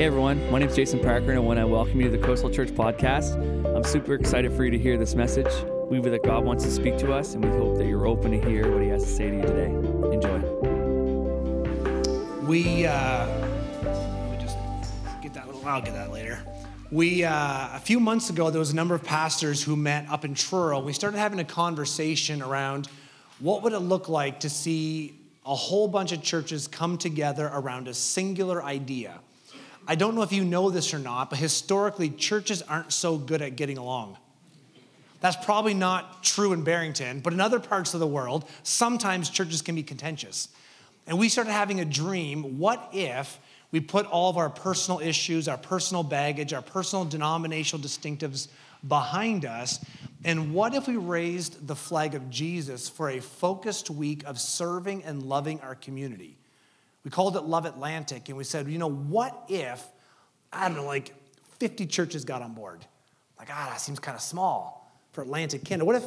Hey everyone, my name is Jason Parker, and I want to welcome you to the Coastal Church podcast. I'm super excited for you to hear this message. We believe that God wants to speak to us, and we hope that you're open to hear what He has to say to you today. Enjoy. We, uh, let me just get that little, I'll get that later. We, uh, a few months ago, there was a number of pastors who met up in Truro. We started having a conversation around what would it look like to see a whole bunch of churches come together around a singular idea. I don't know if you know this or not, but historically, churches aren't so good at getting along. That's probably not true in Barrington, but in other parts of the world, sometimes churches can be contentious. And we started having a dream what if we put all of our personal issues, our personal baggage, our personal denominational distinctives behind us? And what if we raised the flag of Jesus for a focused week of serving and loving our community? We called it Love Atlantic, and we said, you know, what if, I don't know, like 50 churches got on board? Like, ah, that seems kind of small for Atlantic Canada. What if,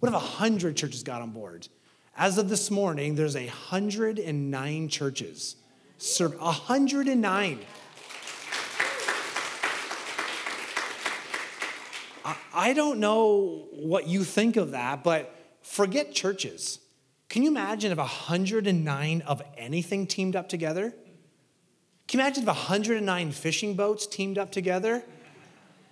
what if 100 churches got on board? As of this morning, there's 109 churches. Serve 109. I don't know what you think of that, but forget churches. Can you imagine if 109 of anything teamed up together? Can you imagine if 109 fishing boats teamed up together?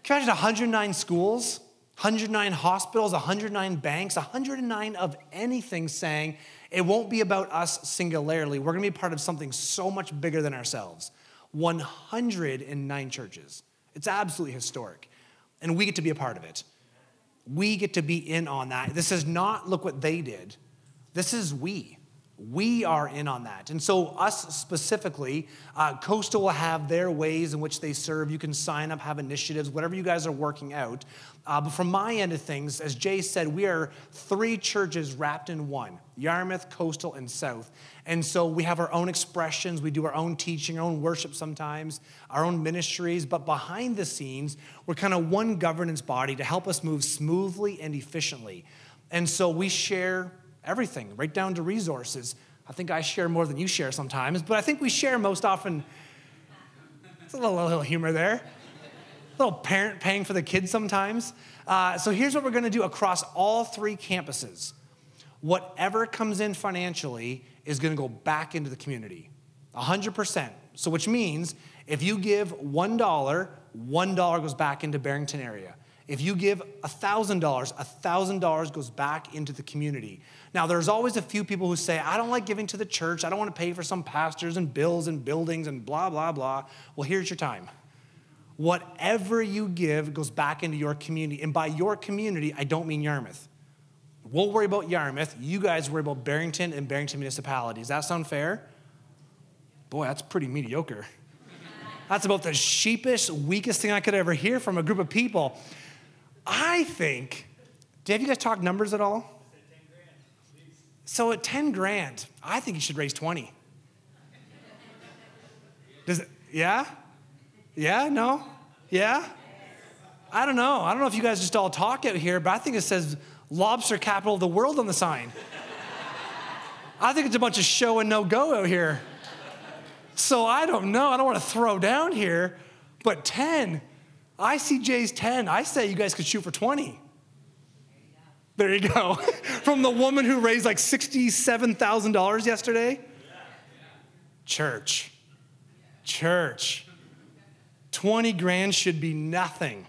Can you imagine 109 schools, 109 hospitals, 109 banks, 109 of anything saying it won't be about us singularly. We're going to be part of something so much bigger than ourselves. 109 churches. It's absolutely historic. And we get to be a part of it. We get to be in on that. This is not look what they did. This is we. We are in on that. And so, us specifically, uh, Coastal will have their ways in which they serve. You can sign up, have initiatives, whatever you guys are working out. Uh, but from my end of things, as Jay said, we are three churches wrapped in one Yarmouth, Coastal, and South. And so we have our own expressions, we do our own teaching, our own worship sometimes, our own ministries. But behind the scenes, we're kind of one governance body to help us move smoothly and efficiently. And so we share everything, right down to resources. I think I share more than you share sometimes, but I think we share most often. It's a little, little humor there. A little parent paying for the kids sometimes. Uh, so here's what we're going to do across all three campuses. Whatever comes in financially is going to go back into the community, 100%. So which means if you give $1, $1 goes back into Barrington area. If you give $1,000, $1,000 goes back into the community. Now, there's always a few people who say, I don't like giving to the church. I don't want to pay for some pastors and bills and buildings and blah, blah, blah. Well, here's your time. Whatever you give goes back into your community. And by your community, I don't mean Yarmouth. We'll worry about Yarmouth. You guys worry about Barrington and Barrington municipality. Does that sound fair? Boy, that's pretty mediocre. That's about the sheepish, weakest thing I could ever hear from a group of people. I think, have you guys talked numbers at all? So at 10 grand, I think you should raise 20. Does it, yeah? Yeah? No? Yeah? I don't know. I don't know if you guys just all talk out here, but I think it says lobster capital of the world on the sign. I think it's a bunch of show and no go out here. So I don't know. I don't want to throw down here, but 10, I see Jay's 10. I say you guys could shoot for 20. There you go. From the woman who raised like $67,000 yesterday. Church. Church. 20 grand should be nothing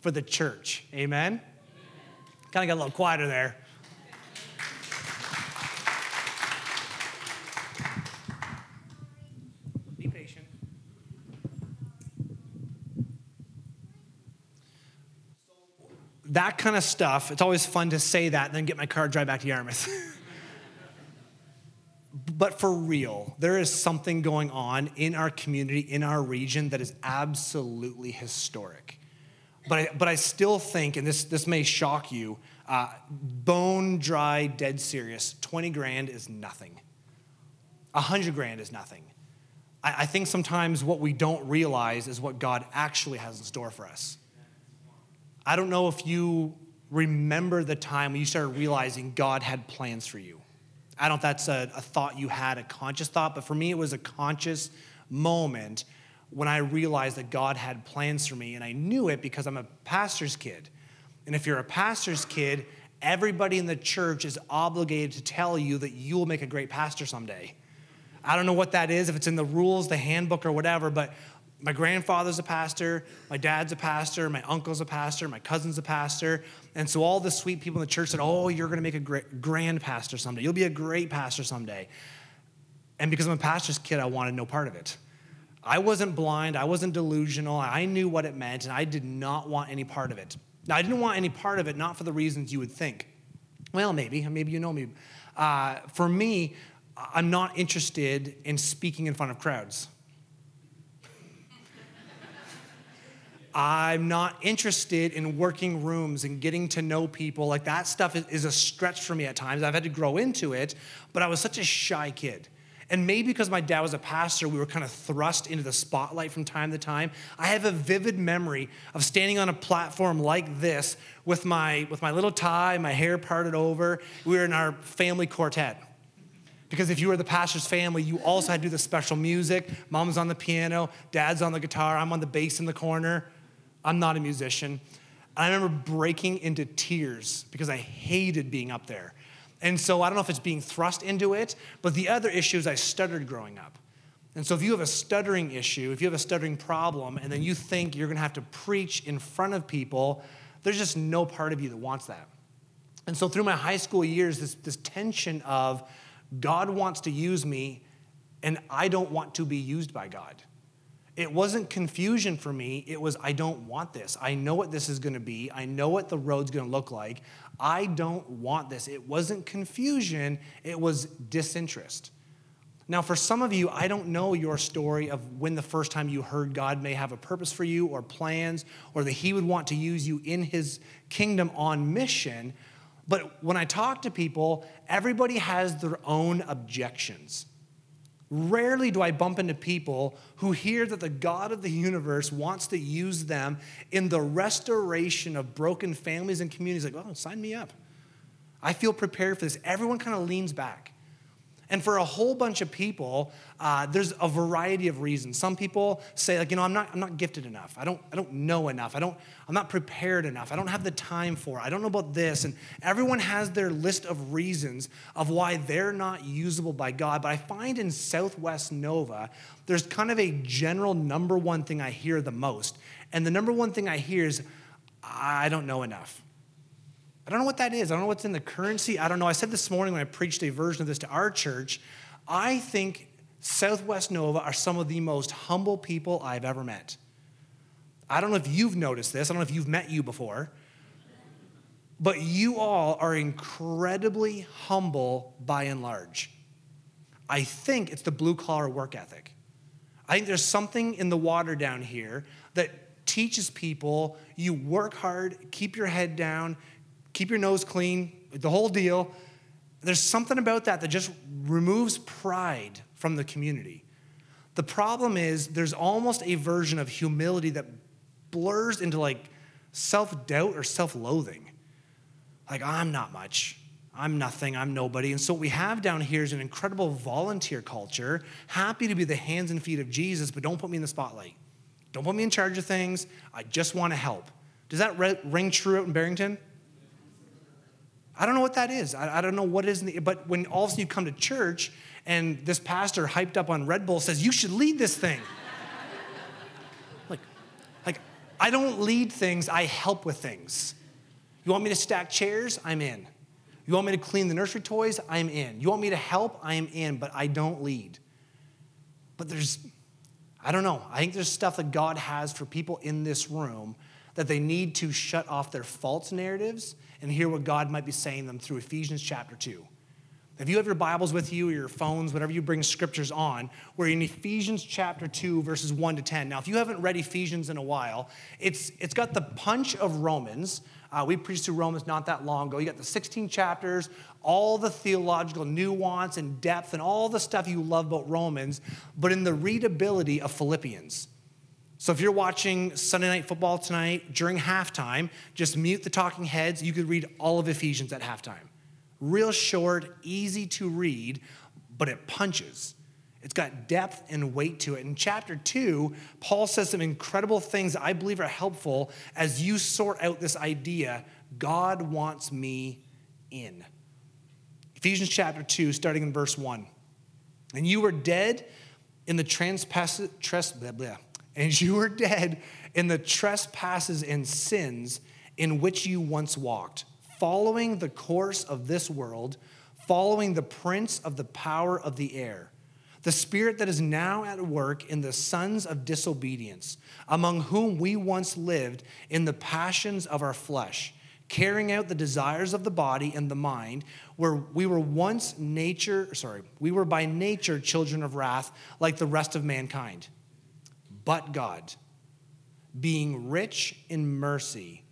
for the church. Amen? Kind of got a little quieter there. That kind of stuff, it's always fun to say that and then get my car, drive back to Yarmouth. but for real, there is something going on in our community, in our region, that is absolutely historic. But I, but I still think, and this, this may shock you, uh, bone dry, dead serious, 20 grand is nothing. 100 grand is nothing. I, I think sometimes what we don't realize is what God actually has in store for us. I don't know if you remember the time when you started realizing God had plans for you. I don't know if that's a, a thought you had, a conscious thought, but for me, it was a conscious moment when I realized that God had plans for me. And I knew it because I'm a pastor's kid. And if you're a pastor's kid, everybody in the church is obligated to tell you that you will make a great pastor someday. I don't know what that is, if it's in the rules, the handbook, or whatever, but my grandfather's a pastor, my dad's a pastor, my uncle's a pastor, my cousin's a pastor. And so all the sweet people in the church said, Oh, you're going to make a great, grand pastor someday. You'll be a great pastor someday. And because I'm a pastor's kid, I wanted no part of it. I wasn't blind, I wasn't delusional. I knew what it meant, and I did not want any part of it. Now, I didn't want any part of it, not for the reasons you would think. Well, maybe, maybe you know me. Uh, for me, I'm not interested in speaking in front of crowds. I'm not interested in working rooms and getting to know people. Like that stuff is, a stretch for me at times. I've had to grow into it, but I was such a shy kid. And maybe because my dad was a pastor, we were kind of thrust into the spotlight from time to time. I have a vivid memory of standing on a platform like this with my, with my little tie, my hair parted over. We were in our family quartet. Because if you were the pastor's family, you also had to do the special music. Mom's on the piano, dad's on the guitar, I'm on the bass in the corner. I'm not a musician. I remember breaking into tears because I hated being up there. And so I don't know if it's being thrust into it, but the other issue is I stuttered growing up. And so if you have a stuttering issue, if you have a stuttering problem, and then you think you're gonna have to preach in front of people, there's just no part of you that wants that. And so through my high school years, this, this tension of God wants to use me, and I don't want to be used by God. It wasn't confusion for me. It was, I don't want this. I know what this is going to be. I know what the road's going to look like. I don't want this. It wasn't confusion, it was disinterest. Now, for some of you, I don't know your story of when the first time you heard God may have a purpose for you or plans or that He would want to use you in His kingdom on mission. But when I talk to people, everybody has their own objections. Rarely do I bump into people who hear that the God of the universe wants to use them in the restoration of broken families and communities. Like, oh, sign me up. I feel prepared for this. Everyone kind of leans back. And for a whole bunch of people, uh, there's a variety of reasons. Some people say, like, you know, I'm not, I'm not gifted enough. I don't, I don't know enough. I don't, I'm not prepared enough. I don't have the time for it. I don't know about this. And everyone has their list of reasons of why they're not usable by God. But I find in Southwest Nova, there's kind of a general number one thing I hear the most. And the number one thing I hear is, I don't know enough. I don't know what that is. I don't know what's in the currency. I don't know. I said this morning when I preached a version of this to our church, I think Southwest Nova are some of the most humble people I've ever met. I don't know if you've noticed this, I don't know if you've met you before, but you all are incredibly humble by and large. I think it's the blue collar work ethic. I think there's something in the water down here that teaches people you work hard, keep your head down, keep your nose clean, the whole deal. There's something about that that just removes pride from the community. The problem is there's almost a version of humility that blurs into like self doubt or self loathing. Like, I'm not much. I'm nothing. I'm nobody. And so, what we have down here is an incredible volunteer culture, happy to be the hands and feet of Jesus, but don't put me in the spotlight. Don't put me in charge of things. I just want to help. Does that ring true out in Barrington? I don't know what that is. I, I don't know what is. The, but when all of a sudden you come to church and this pastor hyped up on Red Bull says, you should lead this thing. like, like, I don't lead things, I help with things. You want me to stack chairs? I'm in. You want me to clean the nursery toys? I'm in. You want me to help? I am in, but I don't lead. But there's, I don't know. I think there's stuff that God has for people in this room that they need to shut off their false narratives and hear what God might be saying them through Ephesians chapter 2. If you have your Bibles with you or your phones, whatever you bring scriptures on, we're in Ephesians chapter 2, verses 1 to 10. Now, if you haven't read Ephesians in a while, it's, it's got the punch of Romans. Uh, we preached through Romans not that long ago. You got the 16 chapters, all the theological nuance and depth, and all the stuff you love about Romans, but in the readability of Philippians. So if you're watching Sunday Night Football tonight during halftime, just mute the talking heads. You could read all of Ephesians at halftime. Real short, easy to read, but it punches. It's got depth and weight to it. In chapter two, Paul says some incredible things I believe are helpful as you sort out this idea God wants me in. Ephesians chapter 2, starting in verse 1. And you were dead in the trespasses, tres, blah, blah, and you were dead in the trespasses and sins in which you once walked, following the course of this world, following the prince of the power of the air, the spirit that is now at work in the sons of disobedience, among whom we once lived in the passions of our flesh carrying out the desires of the body and the mind, where we were once nature, sorry, we were by nature children of wrath like the rest of mankind. But God, being rich in mercy,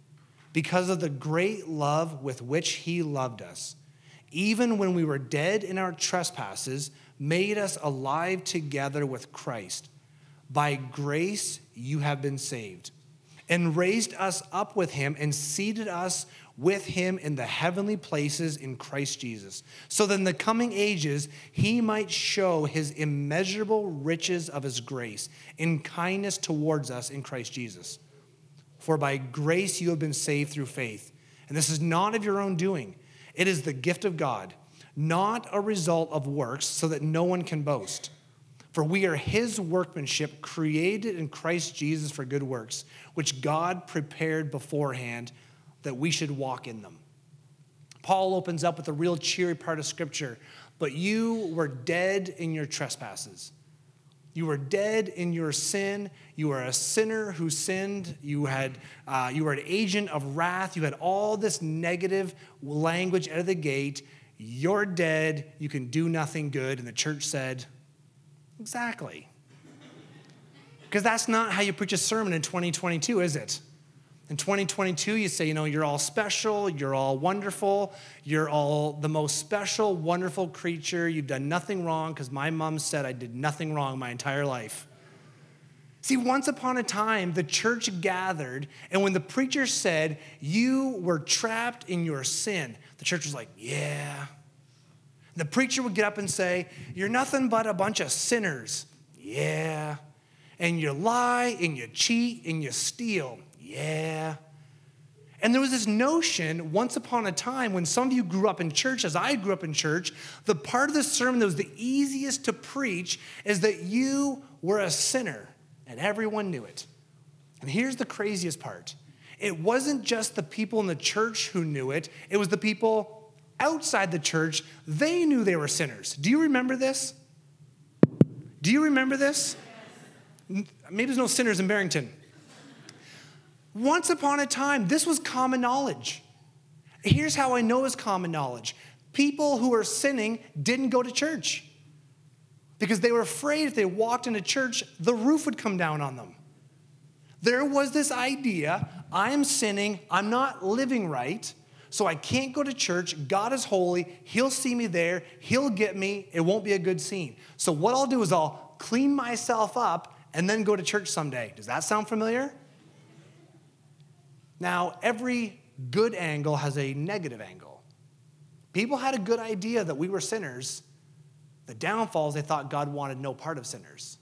because of the great love with which he loved us, even when we were dead in our trespasses, made us alive together with Christ. By grace you have been saved and raised us up with him and seated us with him in the heavenly places in Christ Jesus, so that in the coming ages he might show his immeasurable riches of his grace in kindness towards us in Christ Jesus. For by grace you have been saved through faith. And this is not of your own doing, it is the gift of God, not a result of works, so that no one can boast. For we are his workmanship, created in Christ Jesus for good works, which God prepared beforehand that we should walk in them. Paul opens up with a real cheery part of scripture. But you were dead in your trespasses. You were dead in your sin. You were a sinner who sinned. You, had, uh, you were an agent of wrath. You had all this negative language out of the gate. You're dead. You can do nothing good. And the church said, Exactly. Because that's not how you preach a sermon in 2022, is it? In 2022, you say, you know, you're all special, you're all wonderful, you're all the most special, wonderful creature, you've done nothing wrong, because my mom said I did nothing wrong my entire life. See, once upon a time, the church gathered, and when the preacher said, You were trapped in your sin, the church was like, Yeah, the preacher would get up and say, You're nothing but a bunch of sinners. Yeah. And you lie and you cheat and you steal. Yeah. And there was this notion once upon a time when some of you grew up in church, as I grew up in church, the part of the sermon that was the easiest to preach is that you were a sinner and everyone knew it. And here's the craziest part it wasn't just the people in the church who knew it, it was the people outside the church, they knew they were sinners. Do you remember this? Do you remember this? Maybe there's no sinners in Barrington. Once upon a time, this was common knowledge. Here's how I know it's common knowledge people who are sinning didn't go to church because they were afraid if they walked into church, the roof would come down on them. There was this idea I'm sinning, I'm not living right. So I can't go to church. God is holy. He'll see me there. He'll get me. It won't be a good scene. So what I'll do is I'll clean myself up and then go to church someday. Does that sound familiar? Now, every good angle has a negative angle. People had a good idea that we were sinners. The downfall is they thought God wanted no part of sinners.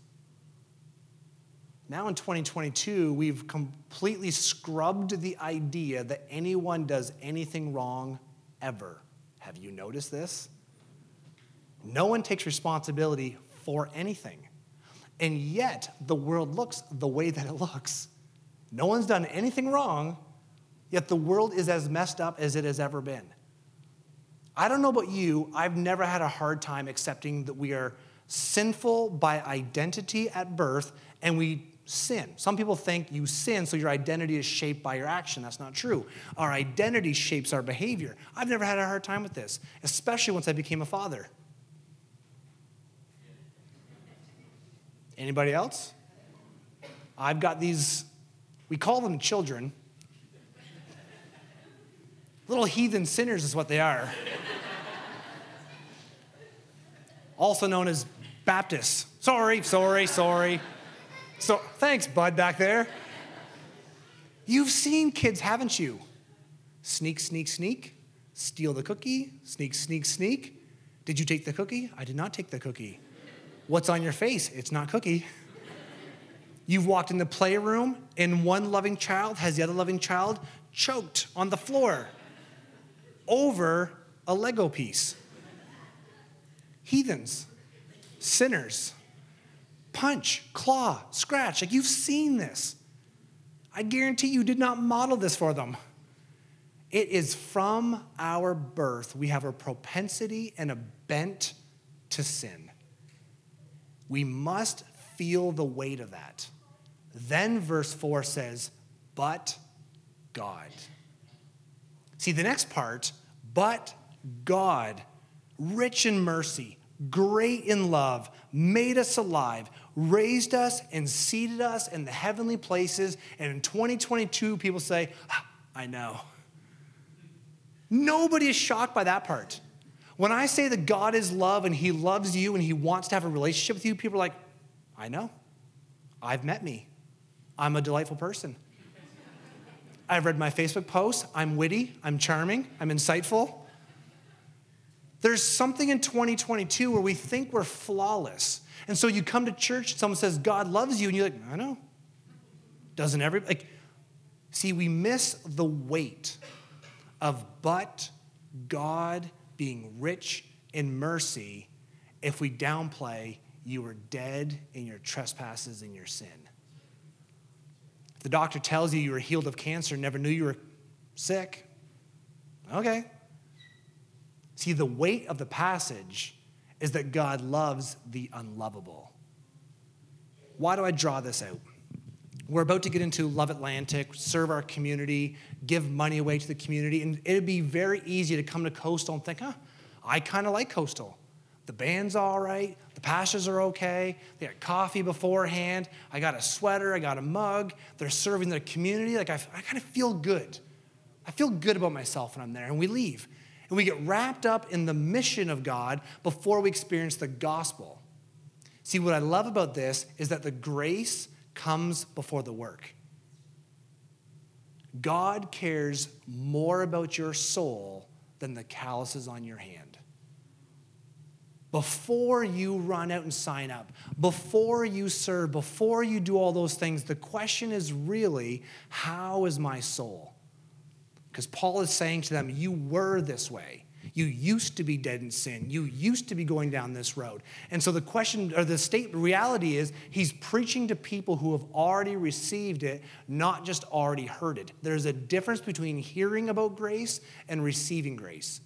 Now in 2022, we've completely scrubbed the idea that anyone does anything wrong ever. Have you noticed this? No one takes responsibility for anything. And yet, the world looks the way that it looks. No one's done anything wrong, yet the world is as messed up as it has ever been. I don't know about you, I've never had a hard time accepting that we are sinful by identity at birth and we sin. Some people think you sin so your identity is shaped by your action. That's not true. Our identity shapes our behavior. I've never had a hard time with this, especially once I became a father. Anybody else? I've got these, we call them children. Little heathen sinners is what they are. also known as Baptists. Sorry, sorry, sorry. So thanks, Bud, back there. You've seen kids, haven't you? Sneak, sneak, sneak, steal the cookie, sneak, sneak, sneak. Did you take the cookie? I did not take the cookie. What's on your face? It's not cookie. You've walked in the playroom and one loving child has the other loving child choked on the floor over a Lego piece. Heathens, sinners, punch, claw, scratch. Like you've seen this. I guarantee you did not model this for them. It is from our birth. We have a propensity and a bent to sin. We must feel the weight of that. Then verse 4 says, but God. See, the next part, but God, rich in mercy, great in love, made us alive, raised us, and seated us in the heavenly places. And in 2022, people say, ah, I know. Nobody is shocked by that part. When I say that God is love and He loves you and He wants to have a relationship with you, people are like, I know. I've met me. I'm a delightful person. I've read my Facebook posts. I'm witty. I'm charming. I'm insightful. There's something in 2022 where we think we're flawless. And so you come to church, someone says, God loves you, and you're like, I know. Doesn't every like see, we miss the weight of but God being rich in mercy if we downplay you were dead in your trespasses and your sin. If the doctor tells you you were healed of cancer, never knew you were sick, okay. See, the weight of the passage is that God loves the unlovable. Why do I draw this out? We're about to get into Love Atlantic, serve our community, give money away to the community, and it'd be very easy to come to Coastal and think, huh, I kind of like Coastal. The band's all right, pastors are okay, they got coffee beforehand, I got a sweater, I got a mug, they're serving their community. Like, I, I kind of feel good. I feel good about myself when I'm there, and we leave. And we get wrapped up in the mission of God before we experience the gospel. See, what I love about this is that the grace comes before the work. God cares more about your soul than the calluses on your hand. Before you run out and sign up, before you serve, before you do all those things, the question is really, how is my soul? Because Paul is saying to them, You were this way. You used to be dead in sin. You used to be going down this road. And so the question or the state reality is he's preaching to people who have already received it, not just already heard it. There's a difference between hearing about grace and receiving grace.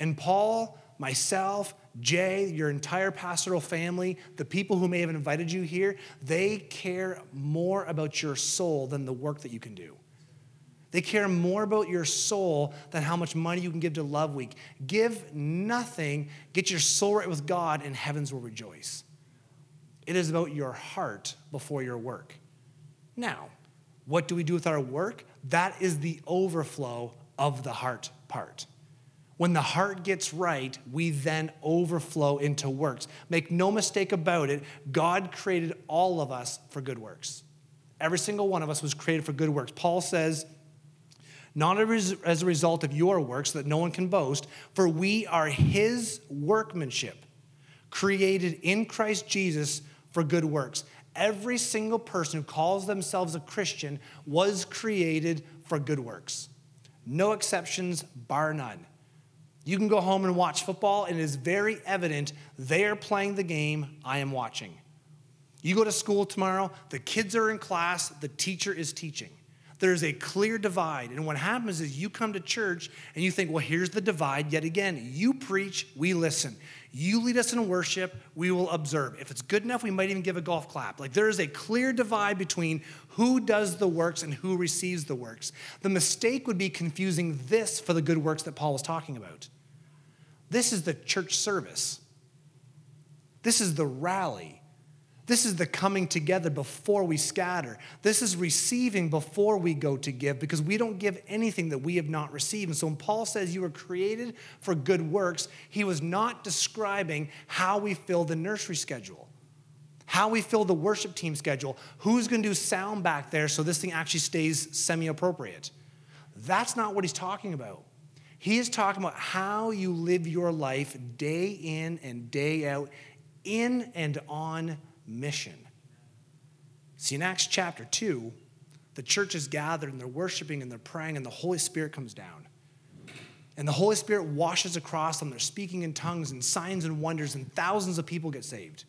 And Paul, myself, Jay, your entire pastoral family, the people who may have invited you here, they care more about your soul than the work that you can do. They care more about your soul than how much money you can give to Love Week. Give nothing, get your soul right with God, and heavens will rejoice. It is about your heart before your work. Now, what do we do with our work? That is the overflow of the heart part. When the heart gets right, we then overflow into works. Make no mistake about it, God created all of us for good works. Every single one of us was created for good works. Paul says, not as a result of your works that no one can boast, for we are his workmanship, created in Christ Jesus for good works. Every single person who calls themselves a Christian was created for good works. No exceptions, bar none. You can go home and watch football, and it is very evident they are playing the game I am watching. You go to school tomorrow, the kids are in class, the teacher is teaching. There's a clear divide. And what happens is you come to church and you think, well, here's the divide yet again. You preach, we listen. You lead us in worship, we will observe. If it's good enough, we might even give a golf clap. Like there is a clear divide between who does the works and who receives the works. The mistake would be confusing this for the good works that Paul is talking about. This is the church service, this is the rally. This is the coming together before we scatter. This is receiving before we go to give because we don't give anything that we have not received. And so when Paul says you were created for good works, he was not describing how we fill the nursery schedule, how we fill the worship team schedule, who's going to do sound back there so this thing actually stays semi appropriate. That's not what he's talking about. He is talking about how you live your life day in and day out in and on mission. See, in Acts chapter 2, the church is gathered and they're worshiping and they're praying, and the Holy Spirit comes down. And the Holy Spirit washes across them. They're speaking in tongues and signs and wonders, and thousands of people get saved.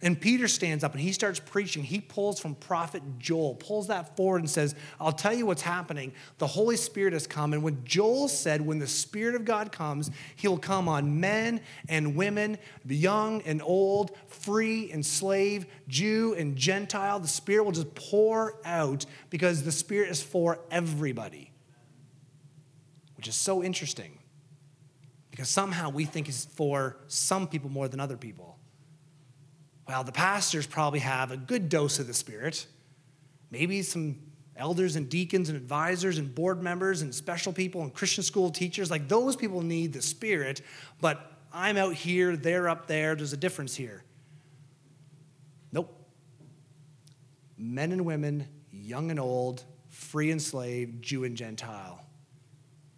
And Peter stands up and he starts preaching. He pulls from prophet Joel, pulls that forward and says, I'll tell you what's happening. The Holy Spirit has come. And when Joel said, when the Spirit of God comes, he'll come on men and women, the young and old, free and slave, Jew and Gentile. The Spirit will just pour out because the Spirit is for everybody, which is so interesting because somehow we think it's for some people more than other people. Well, the pastors probably have a good dose of the Spirit. Maybe some elders and deacons and advisors and board members and special people and Christian school teachers, like those people need the Spirit, but I'm out here, they're up there. There's a difference here. Nope. Men and women, young and old, free and slave, Jew and Gentile.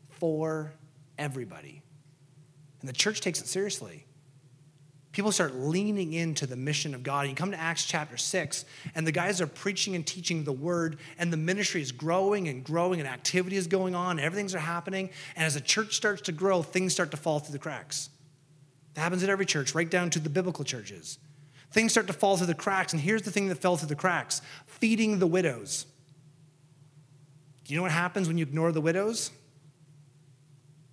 For everybody. And the church takes it seriously people start leaning into the mission of God. You come to Acts chapter 6, and the guys are preaching and teaching the word, and the ministry is growing and growing, and activity is going on, and everything's are happening. And as the church starts to grow, things start to fall through the cracks. It happens at every church, right down to the biblical churches. Things start to fall through the cracks, and here's the thing that fell through the cracks feeding the widows. Do you know what happens when you ignore the widows?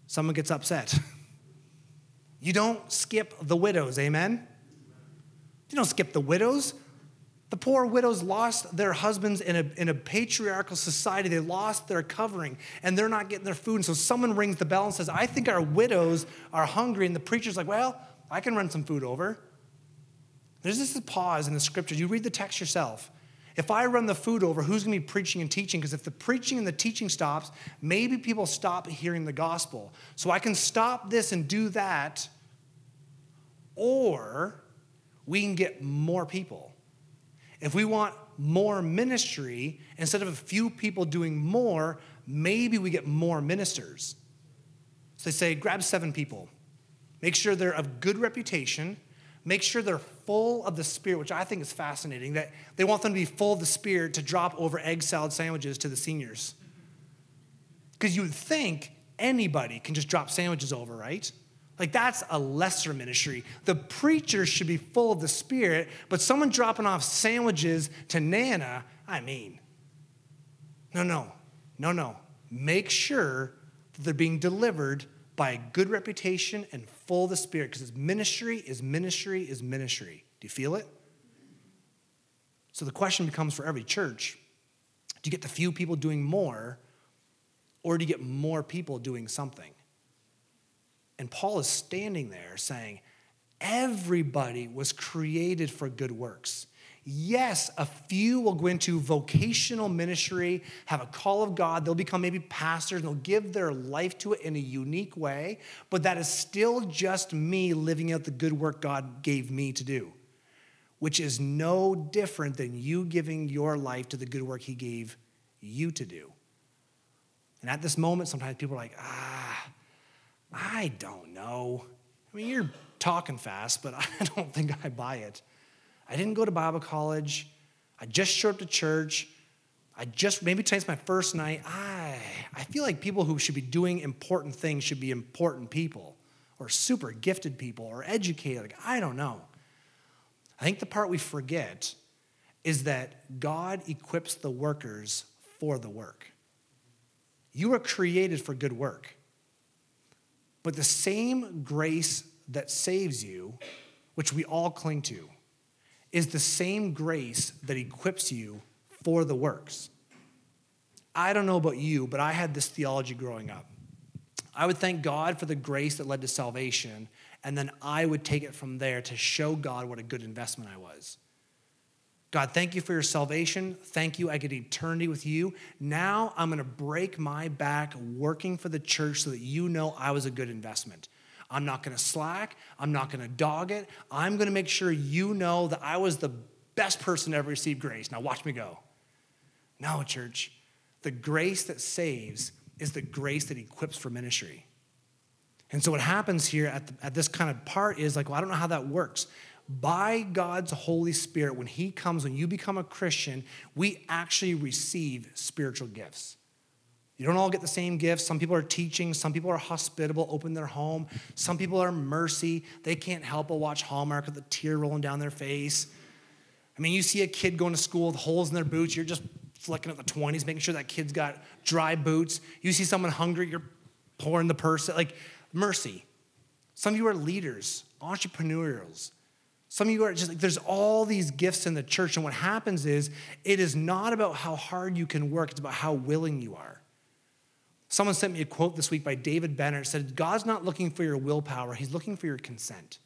Someone gets upset. You don't skip the widows, amen? You don't skip the widows. The poor widows lost their husbands in a, in a patriarchal society. They lost their covering and they're not getting their food. And so someone rings the bell and says, I think our widows are hungry. And the preacher's like, Well, I can run some food over. There's this pause in the scripture. You read the text yourself. If I run the food over, who's going to be preaching and teaching? Because if the preaching and the teaching stops, maybe people stop hearing the gospel. So I can stop this and do that, or we can get more people. If we want more ministry, instead of a few people doing more, maybe we get more ministers. So they say, grab seven people. Make sure they're of good reputation Make sure they're full of the Spirit, which I think is fascinating, that they want them to be full of the Spirit to drop over egg salad sandwiches to the seniors. Because you would think anybody can just drop sandwiches over, right? Like that's a lesser ministry. The preacher should be full of the Spirit, but someone dropping off sandwiches to Nana, I mean, no, no, no, no. Make sure that they're being delivered by a good reputation and full of the Spirit because ministry is ministry is ministry. Do you feel it? So the question becomes for every church do you get the few people doing more, or do you get more people doing something? And Paul is standing there saying, everybody was created for good works. Yes, a few will go into vocational ministry, have a call of God. They'll become maybe pastors and they'll give their life to it in a unique way, but that is still just me living out the good work God gave me to do, which is no different than you giving your life to the good work He gave you to do. And at this moment, sometimes people are like, ah, I don't know. I mean, you're talking fast, but I don't think I buy it. I didn't go to Bible college. I just showed up to church. I just, maybe tonight's my first night. I, I feel like people who should be doing important things should be important people or super gifted people or educated. Like, I don't know. I think the part we forget is that God equips the workers for the work. You were created for good work. But the same grace that saves you, which we all cling to, is the same grace that equips you for the works. I don't know about you, but I had this theology growing up. I would thank God for the grace that led to salvation, and then I would take it from there to show God what a good investment I was. God, thank you for your salvation. Thank you. I get eternity with you. Now I'm going to break my back working for the church so that you know I was a good investment. I'm not going to slack. I'm not going to dog it. I'm going to make sure you know that I was the best person to ever receive grace. Now, watch me go. No, church. The grace that saves is the grace that equips for ministry. And so, what happens here at, the, at this kind of part is like, well, I don't know how that works. by God's Holy Spirit, when He comes, when you become a Christian, we actually receive spiritual gifts. You don't all get the same gifts. Some people are teaching, some people are hospitable, open their home. Some people are mercy. They can't help but watch Hallmark with a tear rolling down their face. I mean, you see a kid going to school with holes in their boots, you're just flicking at the 20s, making sure that kid's got dry boots. You see someone hungry, you're pouring the purse. Like, mercy. Some of you are leaders, entrepreneurs. Some of you are just like, there's all these gifts in the church. And what happens is, it is not about how hard you can work, it's about how willing you are. Someone sent me a quote this week by David Benner. It said, God's not looking for your willpower, He's looking for your consent.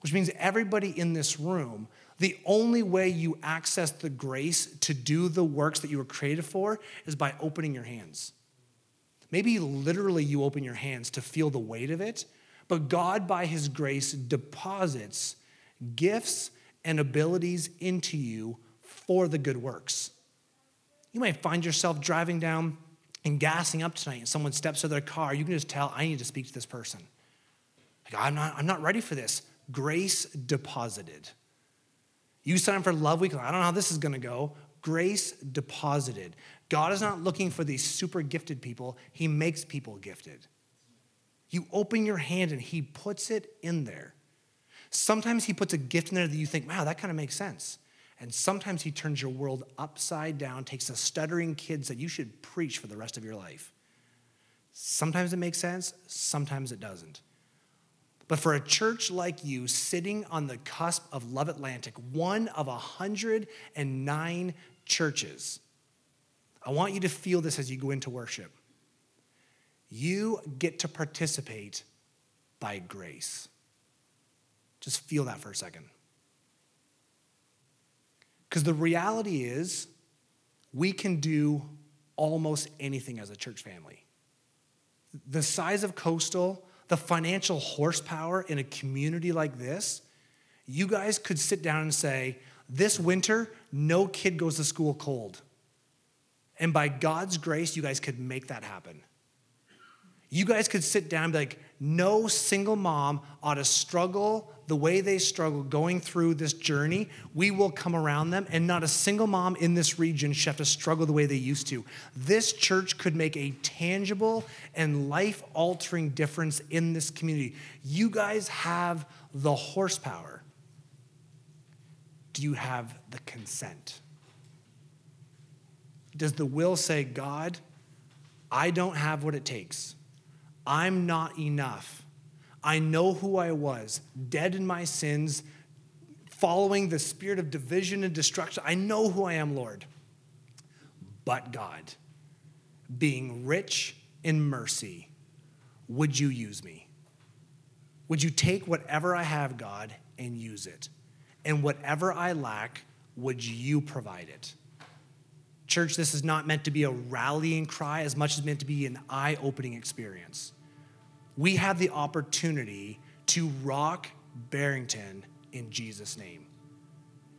Which means everybody in this room, the only way you access the grace to do the works that you were created for is by opening your hands. Maybe literally you open your hands to feel the weight of it, but God, by His grace, deposits gifts and abilities into you for the good works. You might find yourself driving down and gassing up tonight and someone steps to their car, you can just tell, I need to speak to this person. Like, I'm not, I'm not ready for this. Grace deposited. You sign up for Love Week, I don't know how this is gonna go. Grace deposited. God is not looking for these super gifted people, He makes people gifted. You open your hand and He puts it in there. Sometimes He puts a gift in there that you think, wow, that kind of makes sense. And sometimes he turns your world upside down, takes the stuttering kids that you should preach for the rest of your life. Sometimes it makes sense, sometimes it doesn't. But for a church like you, sitting on the cusp of Love Atlantic, one of 109 churches, I want you to feel this as you go into worship. You get to participate by grace. Just feel that for a second. Because the reality is, we can do almost anything as a church family. The size of Coastal, the financial horsepower in a community like this, you guys could sit down and say, This winter, no kid goes to school cold. And by God's grace, you guys could make that happen. You guys could sit down and be like, no single mom ought to struggle the way they struggle going through this journey. We will come around them, and not a single mom in this region should have to struggle the way they used to. This church could make a tangible and life altering difference in this community. You guys have the horsepower. Do you have the consent? Does the will say, God, I don't have what it takes? I'm not enough. I know who I was, dead in my sins, following the spirit of division and destruction. I know who I am, Lord. But God, being rich in mercy, would you use me? Would you take whatever I have, God, and use it? And whatever I lack, would you provide it? Church, this is not meant to be a rallying cry as much as meant to be an eye opening experience we have the opportunity to rock Barrington in Jesus' name.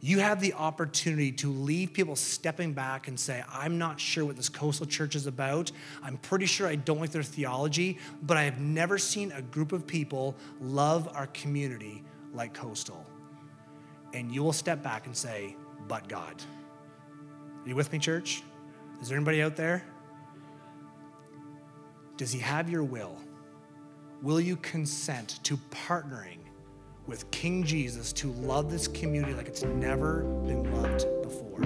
You have the opportunity to leave people stepping back and say, I'm not sure what this coastal church is about. I'm pretty sure I don't like their theology, but I have never seen a group of people love our community like coastal. And you will step back and say, But God. Are you with me, church? Is there anybody out there? Does he have your will? Will you consent to partnering with King Jesus to love this community like it's never been loved before?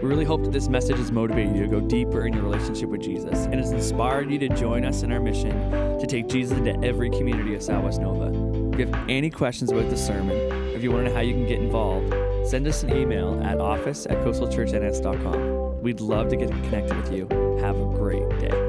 We really hope that this message has motivated you to go deeper in your relationship with Jesus and has inspired you to join us in our mission to take Jesus into every community of Southwest Nova. If you have any questions about the sermon, if you want to know how you can get involved, send us an email at office at coastalchurchns.com. We'd love to get connected with you. Have a great day.